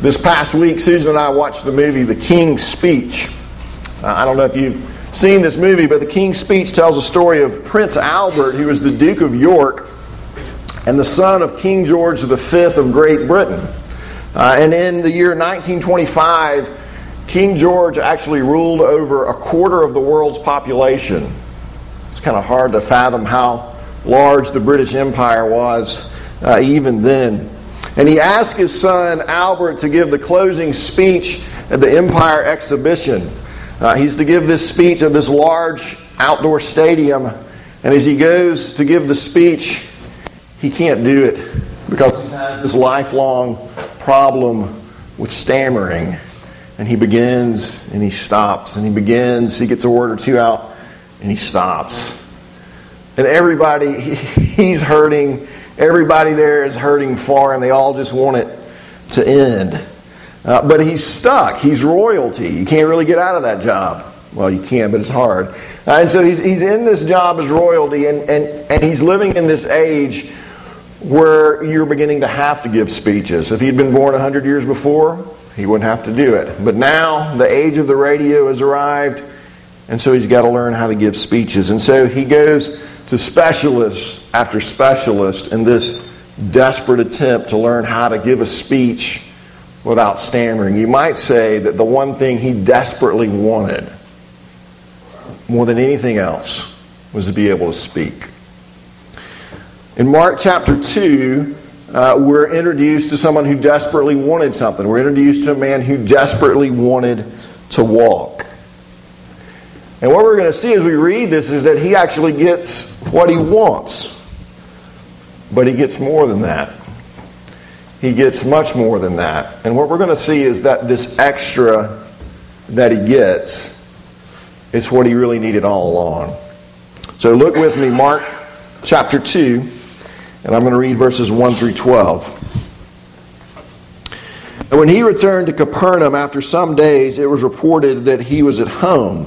This past week, Susan and I watched the movie The King's Speech. Uh, I don't know if you've seen this movie, but The King's Speech tells a story of Prince Albert, who was the Duke of York and the son of King George V of Great Britain. Uh, and in the year 1925, King George actually ruled over a quarter of the world's population. It's kind of hard to fathom how large the British Empire was uh, even then. And he asked his son Albert to give the closing speech at the Empire exhibition. Uh, he's to give this speech at this large outdoor stadium. And as he goes to give the speech, he can't do it because he has this lifelong problem with stammering. And he begins and he stops and he begins, he gets a word or two out and he stops. And everybody, he's hurting Everybody there is hurting for, and they all just want it to end. Uh, but he's stuck. He's royalty. You can't really get out of that job. Well, you can, but it's hard. Uh, and so he's, he's in this job as royalty, and, and, and he's living in this age where you're beginning to have to give speeches. If he'd been born 100 years before, he wouldn't have to do it. But now the age of the radio has arrived, and so he's got to learn how to give speeches. And so he goes to specialist after specialist in this desperate attempt to learn how to give a speech without stammering. You might say that the one thing he desperately wanted, more than anything else, was to be able to speak. In Mark chapter 2, uh, we're introduced to someone who desperately wanted something. We're introduced to a man who desperately wanted to walk. And what we're going to see as we read this is that he actually gets what he wants. But he gets more than that. He gets much more than that. And what we're going to see is that this extra that he gets is what he really needed all along. So look with me, Mark chapter 2, and I'm going to read verses 1 through 12. And when he returned to Capernaum after some days, it was reported that he was at home.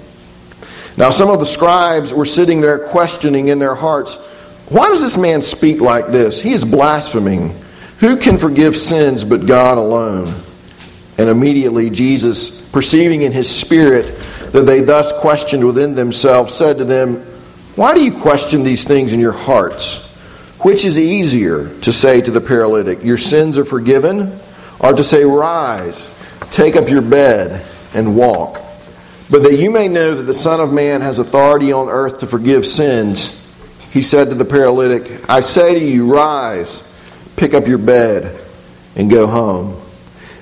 Now, some of the scribes were sitting there questioning in their hearts, Why does this man speak like this? He is blaspheming. Who can forgive sins but God alone? And immediately Jesus, perceiving in his spirit that they thus questioned within themselves, said to them, Why do you question these things in your hearts? Which is easier to say to the paralytic, Your sins are forgiven? Or to say, Rise, take up your bed, and walk? But that you may know that the Son of Man has authority on earth to forgive sins, he said to the paralytic, I say to you, rise, pick up your bed, and go home.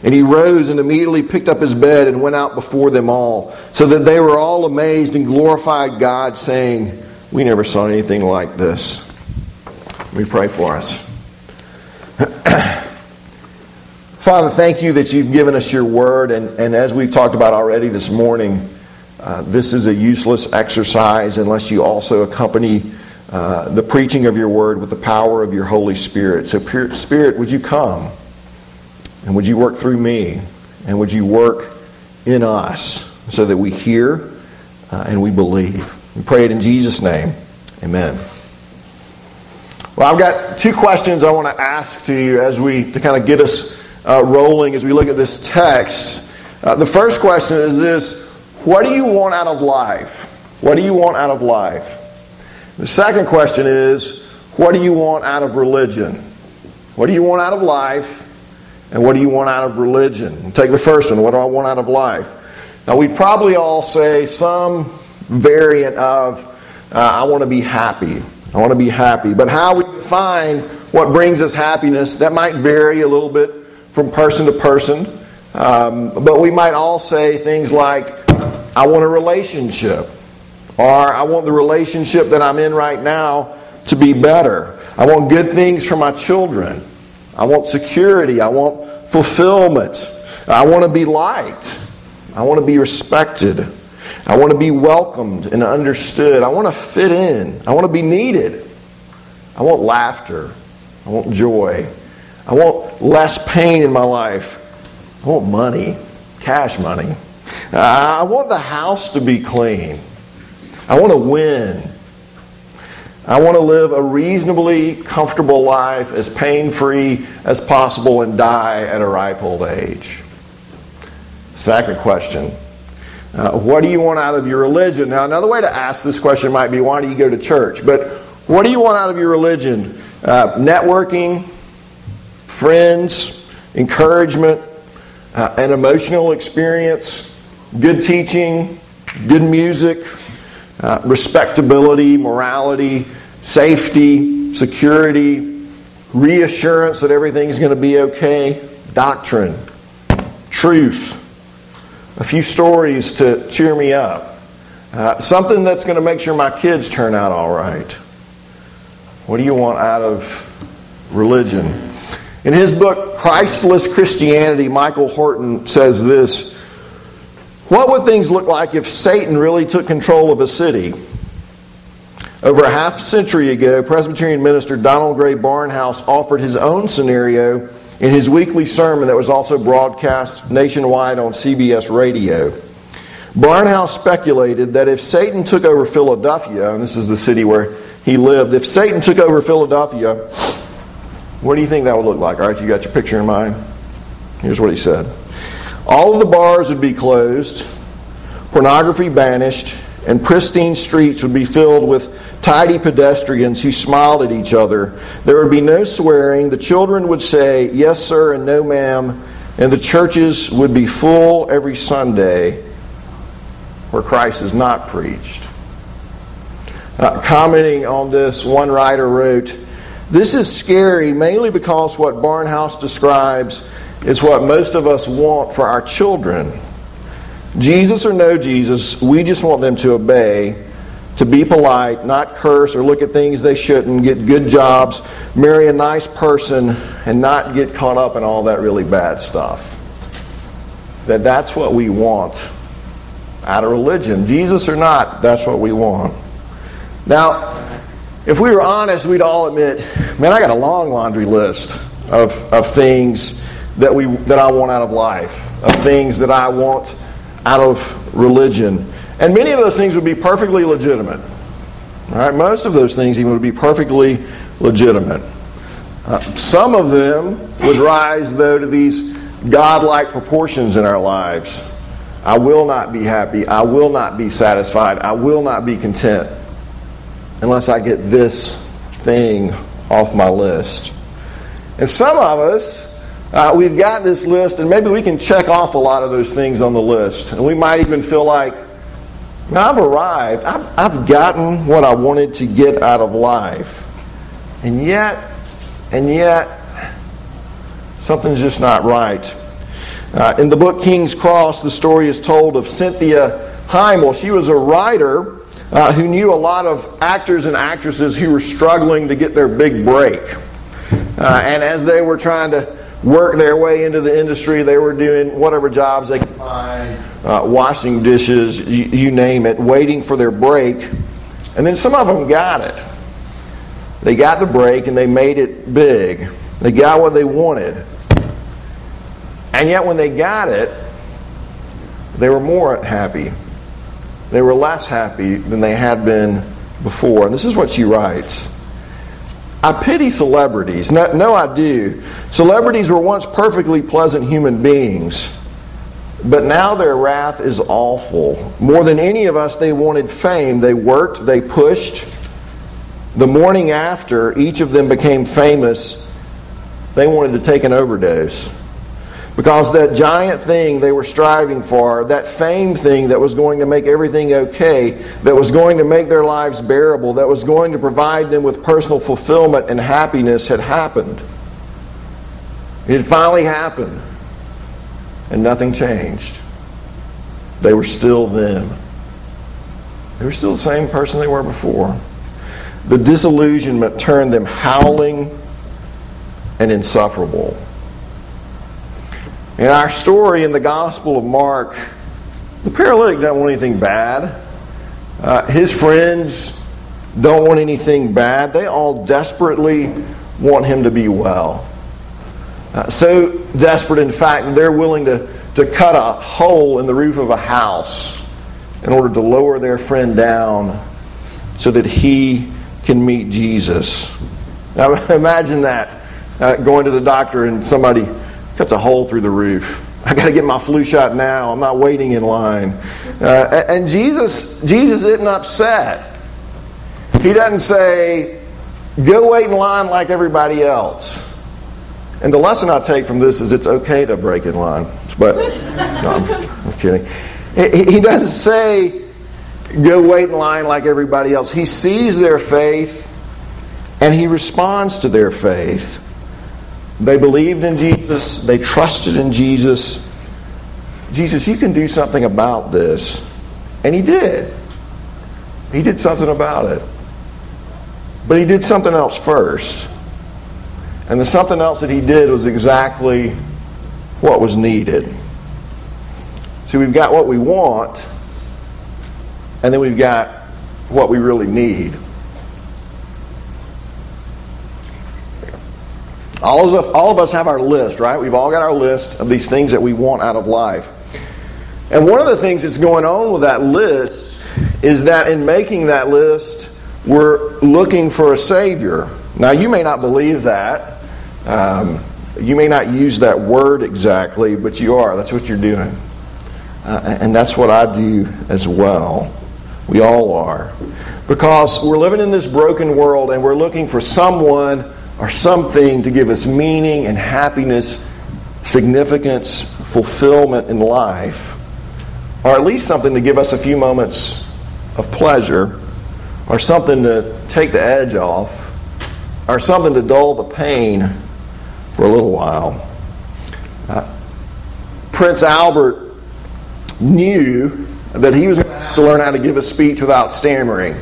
And he rose and immediately picked up his bed and went out before them all, so that they were all amazed and glorified God, saying, We never saw anything like this. Me pray for us. Father, thank you that you've given us your word, and, and as we've talked about already this morning, uh, this is a useless exercise unless you also accompany uh, the preaching of your word with the power of your Holy Spirit. So, Spirit, would you come? And would you work through me? And would you work in us so that we hear uh, and we believe? We pray it in Jesus' name. Amen. Well, I've got two questions I want to ask to you as we to kind of get us uh, rolling as we look at this text. Uh, the first question is this what do you want out of life? What do you want out of life? The second question is, what do you want out of religion? What do you want out of life? And what do you want out of religion? Take the first one. What do I want out of life? Now, we probably all say some variant of, uh, I want to be happy. I want to be happy. But how we define what brings us happiness, that might vary a little bit from person to person. Um, but we might all say things like, I want a relationship. Or I want the relationship that I'm in right now to be better. I want good things for my children. I want security. I want fulfillment. I want to be liked. I want to be respected. I want to be welcomed and understood. I want to fit in. I want to be needed. I want laughter. I want joy. I want less pain in my life. I want money, cash money. I want the house to be clean. I want to win. I want to live a reasonably comfortable life, as pain free as possible, and die at a ripe old age. Second question uh, What do you want out of your religion? Now, another way to ask this question might be why do you go to church? But what do you want out of your religion? Uh, networking, friends, encouragement, uh, an emotional experience, good teaching, good music, uh, respectability, morality, safety, security, reassurance that everything's going to be okay, doctrine, truth, a few stories to cheer me up, uh, something that's going to make sure my kids turn out all right. What do you want out of religion? In his book, Christless Christianity, Michael Horton says this What would things look like if Satan really took control of a city? Over a half century ago, Presbyterian minister Donald Grey Barnhouse offered his own scenario in his weekly sermon that was also broadcast nationwide on CBS radio. Barnhouse speculated that if Satan took over Philadelphia, and this is the city where he lived, if Satan took over Philadelphia, what do you think that would look like? All right, you got your picture in mind? Here's what he said All of the bars would be closed, pornography banished, and pristine streets would be filled with tidy pedestrians who smiled at each other. There would be no swearing. The children would say, Yes, sir, and no, ma'am. And the churches would be full every Sunday where Christ is not preached. Uh, commenting on this, one writer wrote, This is scary mainly because what Barnhouse describes is what most of us want for our children. Jesus or no Jesus, we just want them to obey to be polite, not curse or look at things they shouldn't, get good jobs, marry a nice person, and not get caught up in all that really bad stuff. That that's what we want out of religion. Jesus or not, that's what we want. Now, if we were honest, we'd all admit, man, I got a long laundry list of, of things that, we, that I want out of life, of things that I want out of religion. And many of those things would be perfectly legitimate. All right, most of those things even would be perfectly legitimate. Uh, some of them would rise, though, to these godlike proportions in our lives. I will not be happy. I will not be satisfied. I will not be content unless I get this thing off my list. And some of us, uh, we've got this list, and maybe we can check off a lot of those things on the list. And we might even feel like, now, I've arrived. I've, I've gotten what I wanted to get out of life. And yet, and yet, something's just not right. Uh, in the book King's Cross, the story is told of Cynthia Heimel. She was a writer uh, who knew a lot of actors and actresses who were struggling to get their big break. Uh, and as they were trying to work their way into the industry, they were doing whatever jobs they could find uh, washing dishes, you, you name it, waiting for their break. And then some of them got it. They got the break and they made it big. They got what they wanted. And yet, when they got it, they were more happy. They were less happy than they had been before. And this is what she writes I pity celebrities. No, no, I do. Celebrities were once perfectly pleasant human beings. But now their wrath is awful. More than any of us, they wanted fame. They worked, they pushed. The morning after each of them became famous, they wanted to take an overdose. Because that giant thing they were striving for, that fame thing that was going to make everything okay, that was going to make their lives bearable, that was going to provide them with personal fulfillment and happiness, had happened. It had finally happened and nothing changed. They were still them. They were still the same person they were before. The disillusionment turned them howling and insufferable. In our story in the Gospel of Mark, the paralytic doesn't want anything bad. Uh, his friends don't want anything bad. They all desperately want him to be well. Uh, so desperate, in fact, that they're willing to, to cut a hole in the roof of a house in order to lower their friend down so that he can meet Jesus. Now, imagine that uh, going to the doctor and somebody cuts a hole through the roof. I got to get my flu shot now. I'm not waiting in line. Uh, and Jesus, Jesus isn't upset. He doesn't say, go wait in line like everybody else. And the lesson I take from this is it's okay to break in line. But, no, I'm, I'm kidding. He doesn't say, go wait in line like everybody else. He sees their faith and he responds to their faith. They believed in Jesus, they trusted in Jesus. Jesus, you can do something about this. And he did. He did something about it. But he did something else first. And the something else that he did was exactly what was needed. See, we've got what we want, and then we've got what we really need. All of, us, all of us have our list, right? We've all got our list of these things that we want out of life. And one of the things that's going on with that list is that in making that list, we're looking for a Savior. Now, you may not believe that. Um, you may not use that word exactly, but you are. That's what you're doing. Uh, and that's what I do as well. We all are. Because we're living in this broken world and we're looking for someone or something to give us meaning and happiness, significance, fulfillment in life, or at least something to give us a few moments of pleasure or something to take the edge off, or something to dull the pain for a little while. Uh, Prince Albert knew that he was going to have to learn how to give a speech without stammering.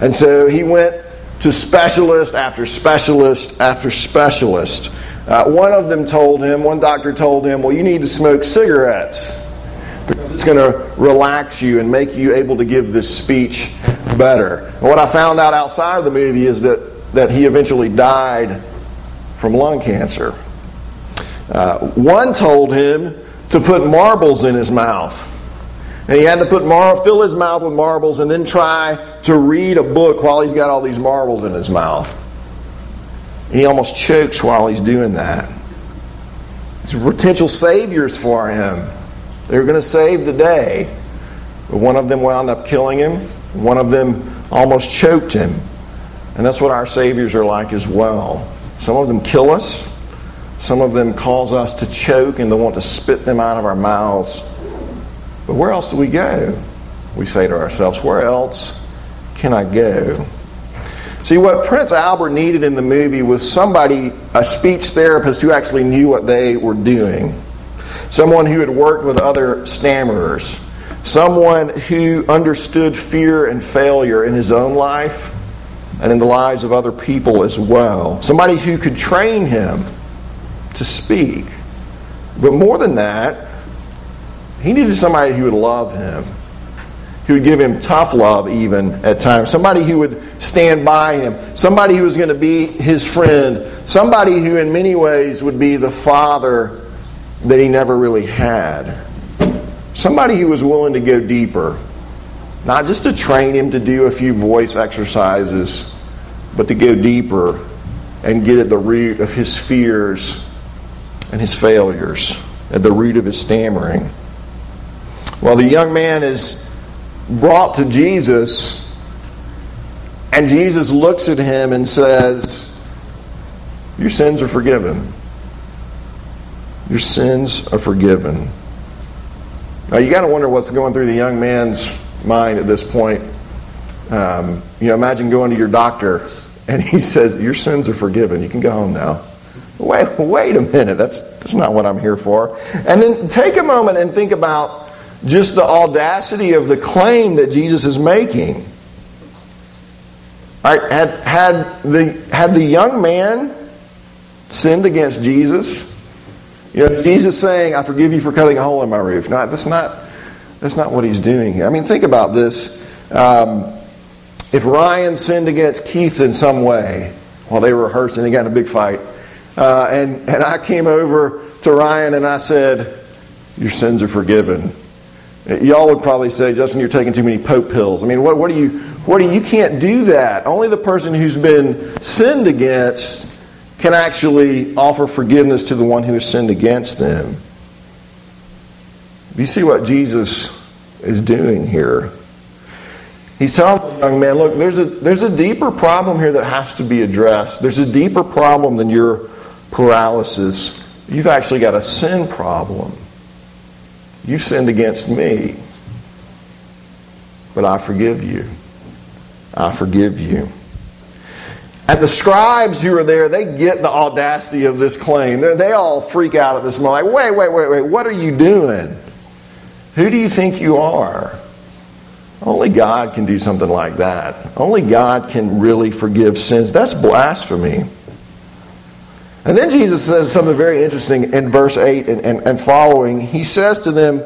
And so he went to specialist after specialist after specialist. Uh, one of them told him, one doctor told him, well, you need to smoke cigarettes because it's going to relax you and make you able to give this speech better. And what I found out outside of the movie is that, that he eventually died from lung cancer. Uh, one told him to put marbles in his mouth. And he had to put mar- fill his mouth with marbles and then try to read a book while he's got all these marbles in his mouth. And he almost chokes while he's doing that. It's potential saviors for him. They were going to save the day. But one of them wound up killing him, one of them almost choked him. And that's what our saviors are like as well. Some of them kill us, some of them cause us to choke and they want to spit them out of our mouths. But where else do we go? We say to ourselves, where else can I go? See, what Prince Albert needed in the movie was somebody, a speech therapist who actually knew what they were doing. Someone who had worked with other stammerers someone who understood fear and failure in his own life and in the lives of other people as well. Somebody who could train him to speak. But more than that, he needed somebody who would love him, who would give him tough love even at times, somebody who would stand by him, somebody who was going to be his friend, somebody who in many ways would be the father that he never really had. Somebody who was willing to go deeper, not just to train him to do a few voice exercises, but to go deeper and get at the root of his fears and his failures, at the root of his stammering. Well, the young man is brought to Jesus, and Jesus looks at him and says, Your sins are forgiven. Your sins are forgiven. Now, you got to wonder what's going through the young man's mind at this point. Um, you know, imagine going to your doctor and he says, Your sins are forgiven. You can go home now. Wait, wait a minute. That's, that's not what I'm here for. And then take a moment and think about just the audacity of the claim that Jesus is making. All right, had, had, the, had the young man sinned against Jesus? You know, Jesus saying, I forgive you for cutting a hole in my roof. No, that's not, that's not what he's doing here. I mean, think about this. Um, if Ryan sinned against Keith in some way while they were rehearsing, they got in a big fight, uh, and, and I came over to Ryan and I said, Your sins are forgiven. Y'all would probably say, Justin, you're taking too many Pope pills. I mean, what, what do you, what do you, can't do that. Only the person who's been sinned against can actually offer forgiveness to the one who has sinned against them. You see what Jesus is doing here. He's telling the young man, look, there's a, there's a deeper problem here that has to be addressed. There's a deeper problem than your paralysis. You've actually got a sin problem. You've sinned against me. But I forgive you. I forgive you. And the scribes who are there, they get the audacity of this claim. They're, they all freak out at this moment. Like, wait, wait, wait, wait. What are you doing? Who do you think you are? Only God can do something like that. Only God can really forgive sins. That's blasphemy. And then Jesus says something very interesting in verse 8 and, and, and following. He says to them,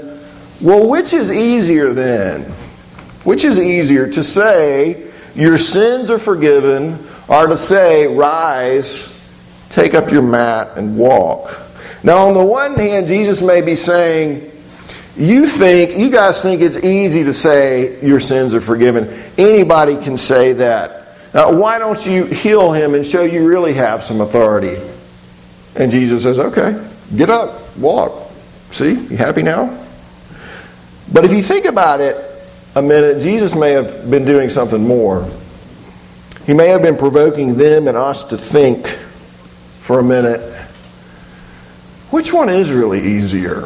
Well, which is easier then? Which is easier to say, Your sins are forgiven, or to say, Rise, take up your mat, and walk? Now, on the one hand, Jesus may be saying, you think, you guys think it's easy to say your sins are forgiven. Anybody can say that. Now, why don't you heal him and show you really have some authority? And Jesus says, okay, get up, walk. See, you happy now? But if you think about it a minute, Jesus may have been doing something more. He may have been provoking them and us to think for a minute which one is really easier?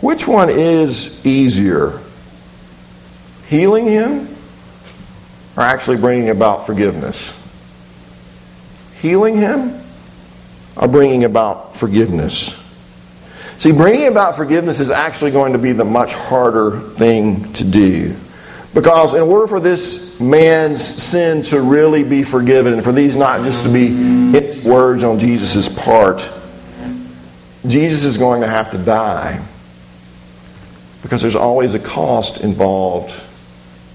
Which one is easier? Healing him or actually bringing about forgiveness? Healing him are bringing about forgiveness. See, bringing about forgiveness is actually going to be the much harder thing to do. Because in order for this man's sin to really be forgiven, and for these not just to be words on Jesus' part, Jesus is going to have to die. Because there's always a cost involved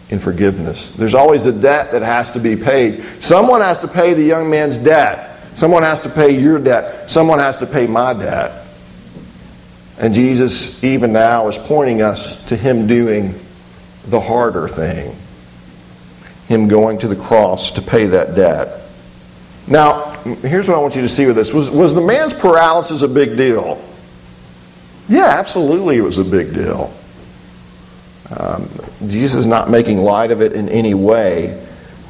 in forgiveness. There's always a debt that has to be paid. Someone has to pay the young man's debt. Someone has to pay your debt. Someone has to pay my debt. And Jesus, even now, is pointing us to Him doing the harder thing Him going to the cross to pay that debt. Now, here's what I want you to see with this. Was, was the man's paralysis a big deal? Yeah, absolutely, it was a big deal. Um, Jesus is not making light of it in any way,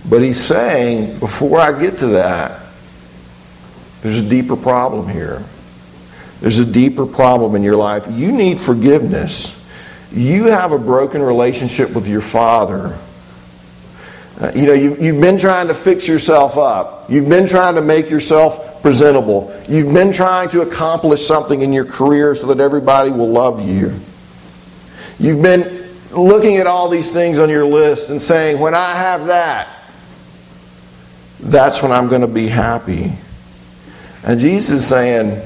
but he's saying, before I get to that, there's a deeper problem here. There's a deeper problem in your life. You need forgiveness. You have a broken relationship with your Father. Uh, you know, you, you've been trying to fix yourself up. You've been trying to make yourself presentable. You've been trying to accomplish something in your career so that everybody will love you. You've been looking at all these things on your list and saying, when I have that, that's when I'm going to be happy. And Jesus is saying,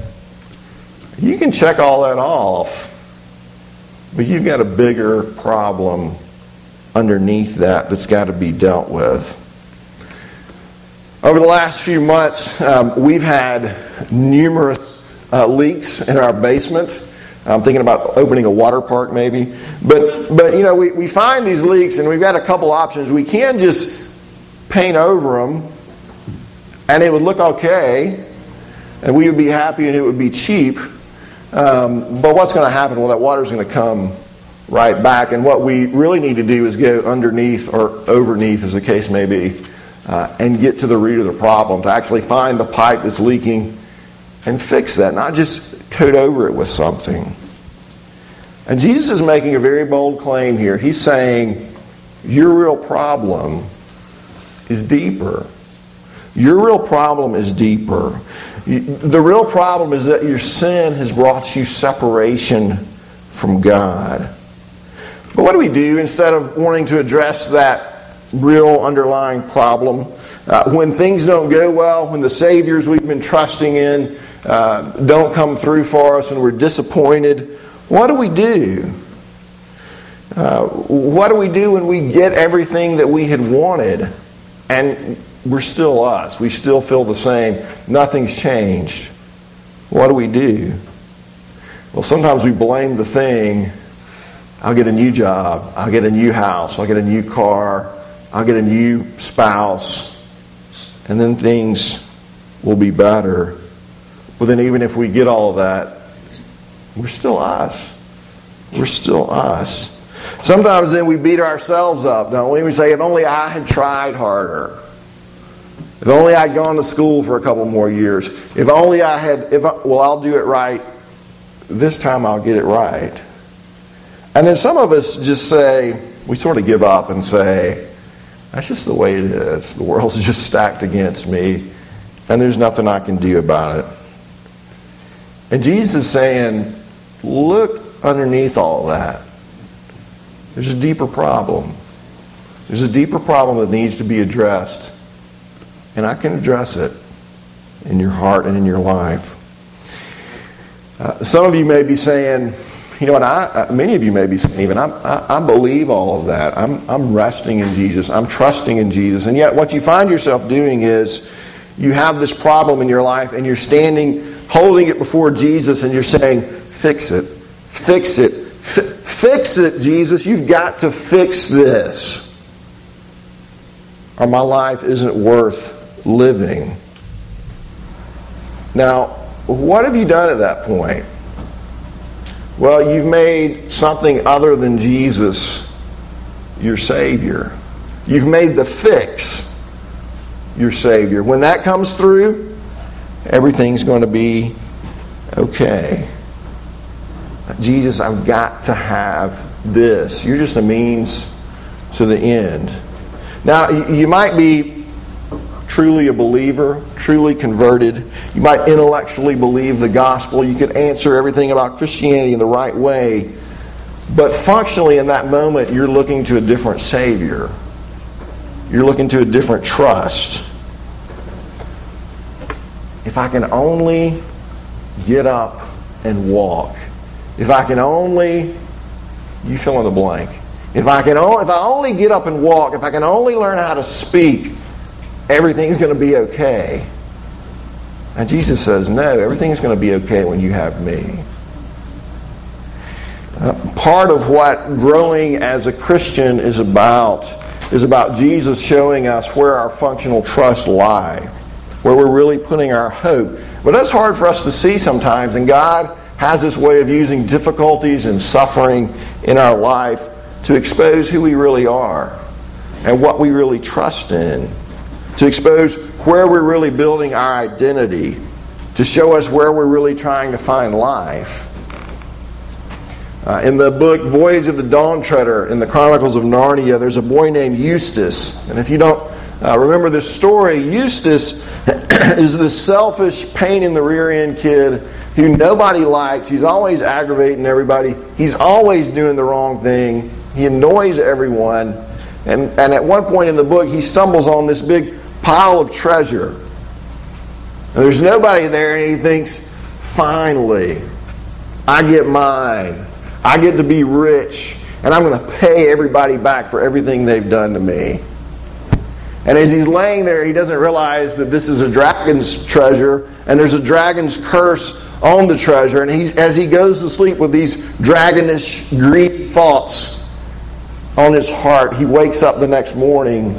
you can check all that off, but you've got a bigger problem underneath that that's got to be dealt with. Over the last few months, um, we've had numerous uh, leaks in our basement. I'm thinking about opening a water park maybe. But, but you know, we, we find these leaks and we've got a couple options. We can just paint over them and it would look okay and we would be happy and it would be cheap. Um, but what's going to happen? Well, that water's going to come right back. And what we really need to do is go underneath or overneath, as the case may be, uh, and get to the root of the problem, to actually find the pipe that's leaking and fix that, not just coat over it with something. And Jesus is making a very bold claim here. He's saying, Your real problem is deeper. Your real problem is deeper. The real problem is that your sin has brought you separation from God. But what do we do instead of wanting to address that real underlying problem? Uh, when things don't go well, when the Saviors we've been trusting in uh, don't come through for us and we're disappointed, what do we do? Uh, what do we do when we get everything that we had wanted and we're still us? We still feel the same. Nothing's changed. What do we do? Well, sometimes we blame the thing. I'll get a new job. I'll get a new house. I'll get a new car. I'll get a new spouse. And then things will be better. But then, even if we get all of that, we're still us. We're still us. Sometimes then we beat ourselves up, don't we? We say, if only I had tried harder. If only I'd gone to school for a couple more years. If only I had, if I, well, I'll do it right. This time I'll get it right. And then some of us just say, we sort of give up and say, that's just the way it is. The world's just stacked against me, and there's nothing I can do about it. And Jesus is saying, look underneath all that. There's a deeper problem. There's a deeper problem that needs to be addressed. And I can address it in your heart and in your life. Uh, some of you may be saying, you know what, I, many of you may be saying, even, I, I, I believe all of that. I'm, I'm resting in Jesus. I'm trusting in Jesus. And yet, what you find yourself doing is you have this problem in your life and you're standing, holding it before Jesus, and you're saying, Fix it. Fix it. F- fix it, Jesus. You've got to fix this. Or my life isn't worth living. Now, what have you done at that point? Well, you've made something other than Jesus your Savior. You've made the fix your Savior. When that comes through, everything's going to be okay. Jesus, I've got to have this. You're just a means to the end. Now, you might be truly a believer, truly converted. You might intellectually believe the gospel. You could answer everything about Christianity in the right way. But functionally, in that moment, you're looking to a different Savior. You're looking to a different trust. If I can only get up and walk, if I can only, you fill in the blank. If I can only, if I only get up and walk, if I can only learn how to speak, everything's going to be okay. And Jesus says, no, everything's going to be okay when you have me. Uh, part of what growing as a Christian is about is about Jesus showing us where our functional trust lie, where we're really putting our hope. But that's hard for us to see sometimes, and God has this way of using difficulties and suffering in our life to expose who we really are and what we really trust in to expose where we're really building our identity, to show us where we're really trying to find life. Uh, in the book Voyage of the Dawn Treader in the Chronicles of Narnia, there's a boy named Eustace. And if you don't uh, remember this story, Eustace is this selfish, pain in the rear end kid who nobody likes. He's always aggravating everybody, he's always doing the wrong thing, he annoys everyone. And, and at one point in the book, he stumbles on this big pile of treasure. And there's nobody there, and he thinks, finally, I get mine. I get to be rich, and I'm going to pay everybody back for everything they've done to me. And as he's laying there, he doesn't realize that this is a dragon's treasure, and there's a dragon's curse on the treasure. And he's, as he goes to sleep with these dragonish, greedy thoughts on his heart, he wakes up the next morning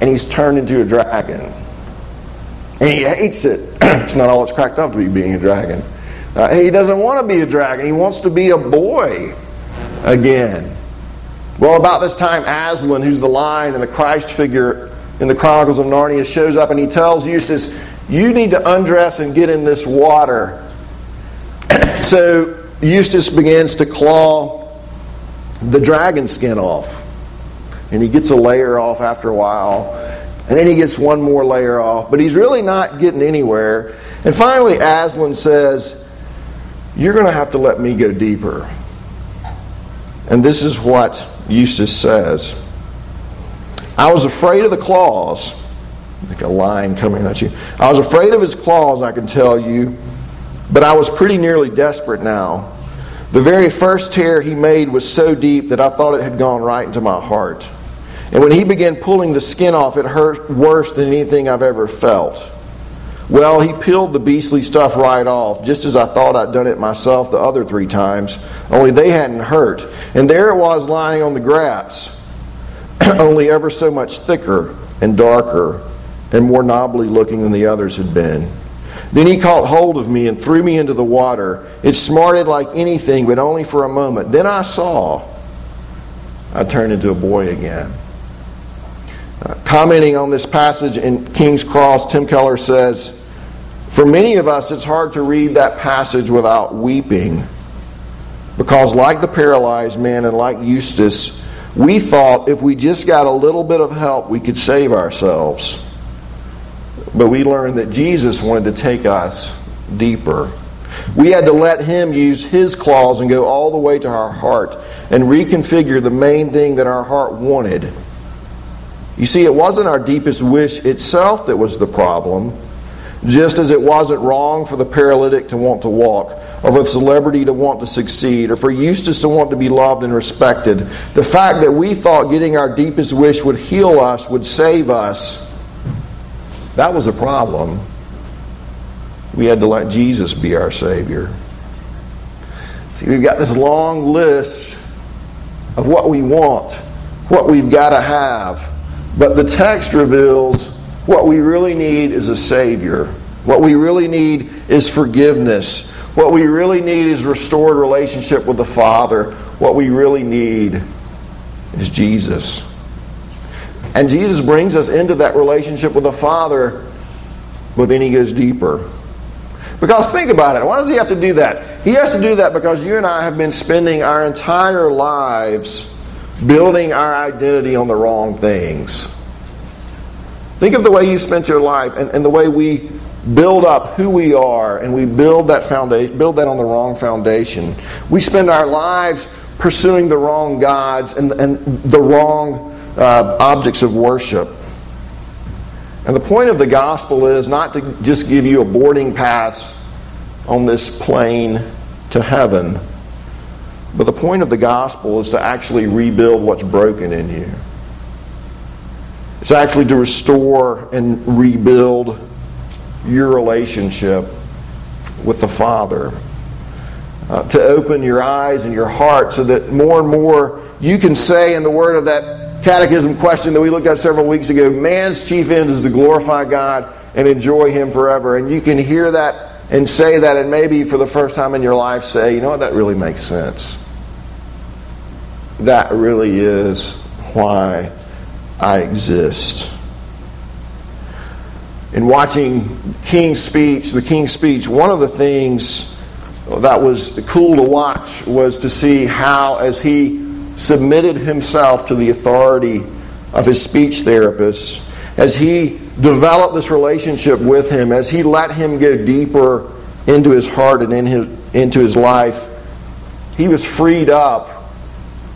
and he's turned into a dragon. And he hates it. it's not all it's cracked up to be being a dragon. Uh, he doesn't want to be a dragon. He wants to be a boy again. Well, about this time, Aslan, who's the lion and the Christ figure in the Chronicles of Narnia, shows up and he tells Eustace, You need to undress and get in this water. so Eustace begins to claw the dragon skin off and he gets a layer off after a while, and then he gets one more layer off, but he's really not getting anywhere. And finally, Aslan says, You're going to have to let me go deeper. And this is what Eustace says I was afraid of the claws, like a lion coming at you. I was afraid of his claws, I can tell you. But I was pretty nearly desperate now. The very first tear he made was so deep that I thought it had gone right into my heart. And when he began pulling the skin off, it hurt worse than anything I've ever felt. Well, he peeled the beastly stuff right off, just as I thought I'd done it myself the other three times, only they hadn't hurt. And there it was lying on the grass, only ever so much thicker and darker and more knobbly looking than the others had been. Then he caught hold of me and threw me into the water. It smarted like anything, but only for a moment. Then I saw. I turned into a boy again. Commenting on this passage in King's Cross, Tim Keller says, For many of us, it's hard to read that passage without weeping. Because, like the paralyzed man and like Eustace, we thought if we just got a little bit of help, we could save ourselves. But we learned that Jesus wanted to take us deeper. We had to let Him use His claws and go all the way to our heart and reconfigure the main thing that our heart wanted. You see, it wasn't our deepest wish itself that was the problem, just as it wasn't wrong for the paralytic to want to walk, or for the celebrity to want to succeed, or for Eustace to want to be loved and respected. The fact that we thought getting our deepest wish would heal us, would save us, that was a problem. We had to let Jesus be our Savior. See, we've got this long list of what we want, what we've got to have. But the text reveals what we really need is a Savior. What we really need is forgiveness. What we really need is restored relationship with the Father. What we really need is Jesus. And Jesus brings us into that relationship with the Father, but then he goes deeper. Because think about it. Why does he have to do that? He has to do that because you and I have been spending our entire lives building our identity on the wrong things. Think of the way you spent your life and, and the way we build up who we are and we build that foundation build that on the wrong foundation. We spend our lives pursuing the wrong gods and, and the wrong uh, objects of worship. And the point of the gospel is not to just give you a boarding pass on this plane to heaven, but the point of the gospel is to actually rebuild what's broken in you. It's actually to restore and rebuild your relationship with the Father. Uh, to open your eyes and your heart so that more and more you can say in the word of that catechism question that we looked at several weeks ago man's chief end is to glorify God and enjoy Him forever. And you can hear that and say that, and maybe for the first time in your life say, you know what, that really makes sense. That really is why I exist. In watching King's speech, the King's speech, one of the things that was cool to watch was to see how, as he submitted himself to the authority of his speech therapist, as he developed this relationship with him, as he let him go deeper into his heart and in his, into his life, he was freed up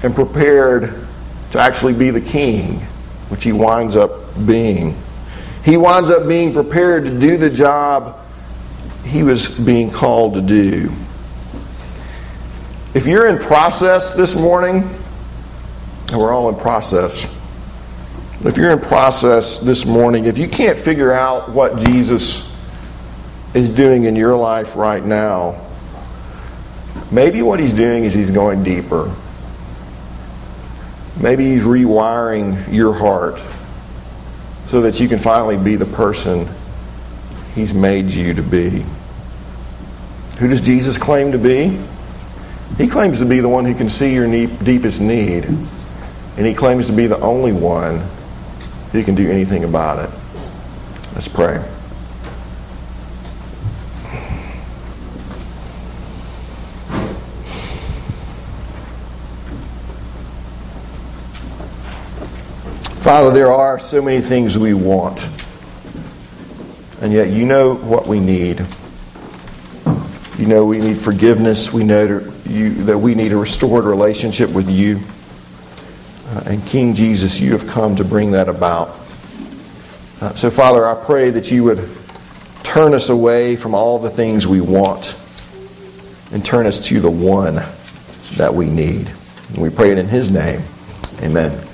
and prepared to actually be the king, which he winds up being. He winds up being prepared to do the job he was being called to do. If you're in process this morning, and we're all in process. If you're in process this morning, if you can't figure out what Jesus is doing in your life right now, maybe what he's doing is he's going deeper. Maybe he's rewiring your heart so that you can finally be the person he's made you to be. Who does Jesus claim to be? He claims to be the one who can see your deepest need. And he claims to be the only one who can do anything about it. Let's pray. Father, there are so many things we want, and yet you know what we need. You know we need forgiveness. We know that we need a restored relationship with you. Uh, and King Jesus, you have come to bring that about. Uh, so, Father, I pray that you would turn us away from all the things we want and turn us to the one that we need. And we pray it in His name. Amen.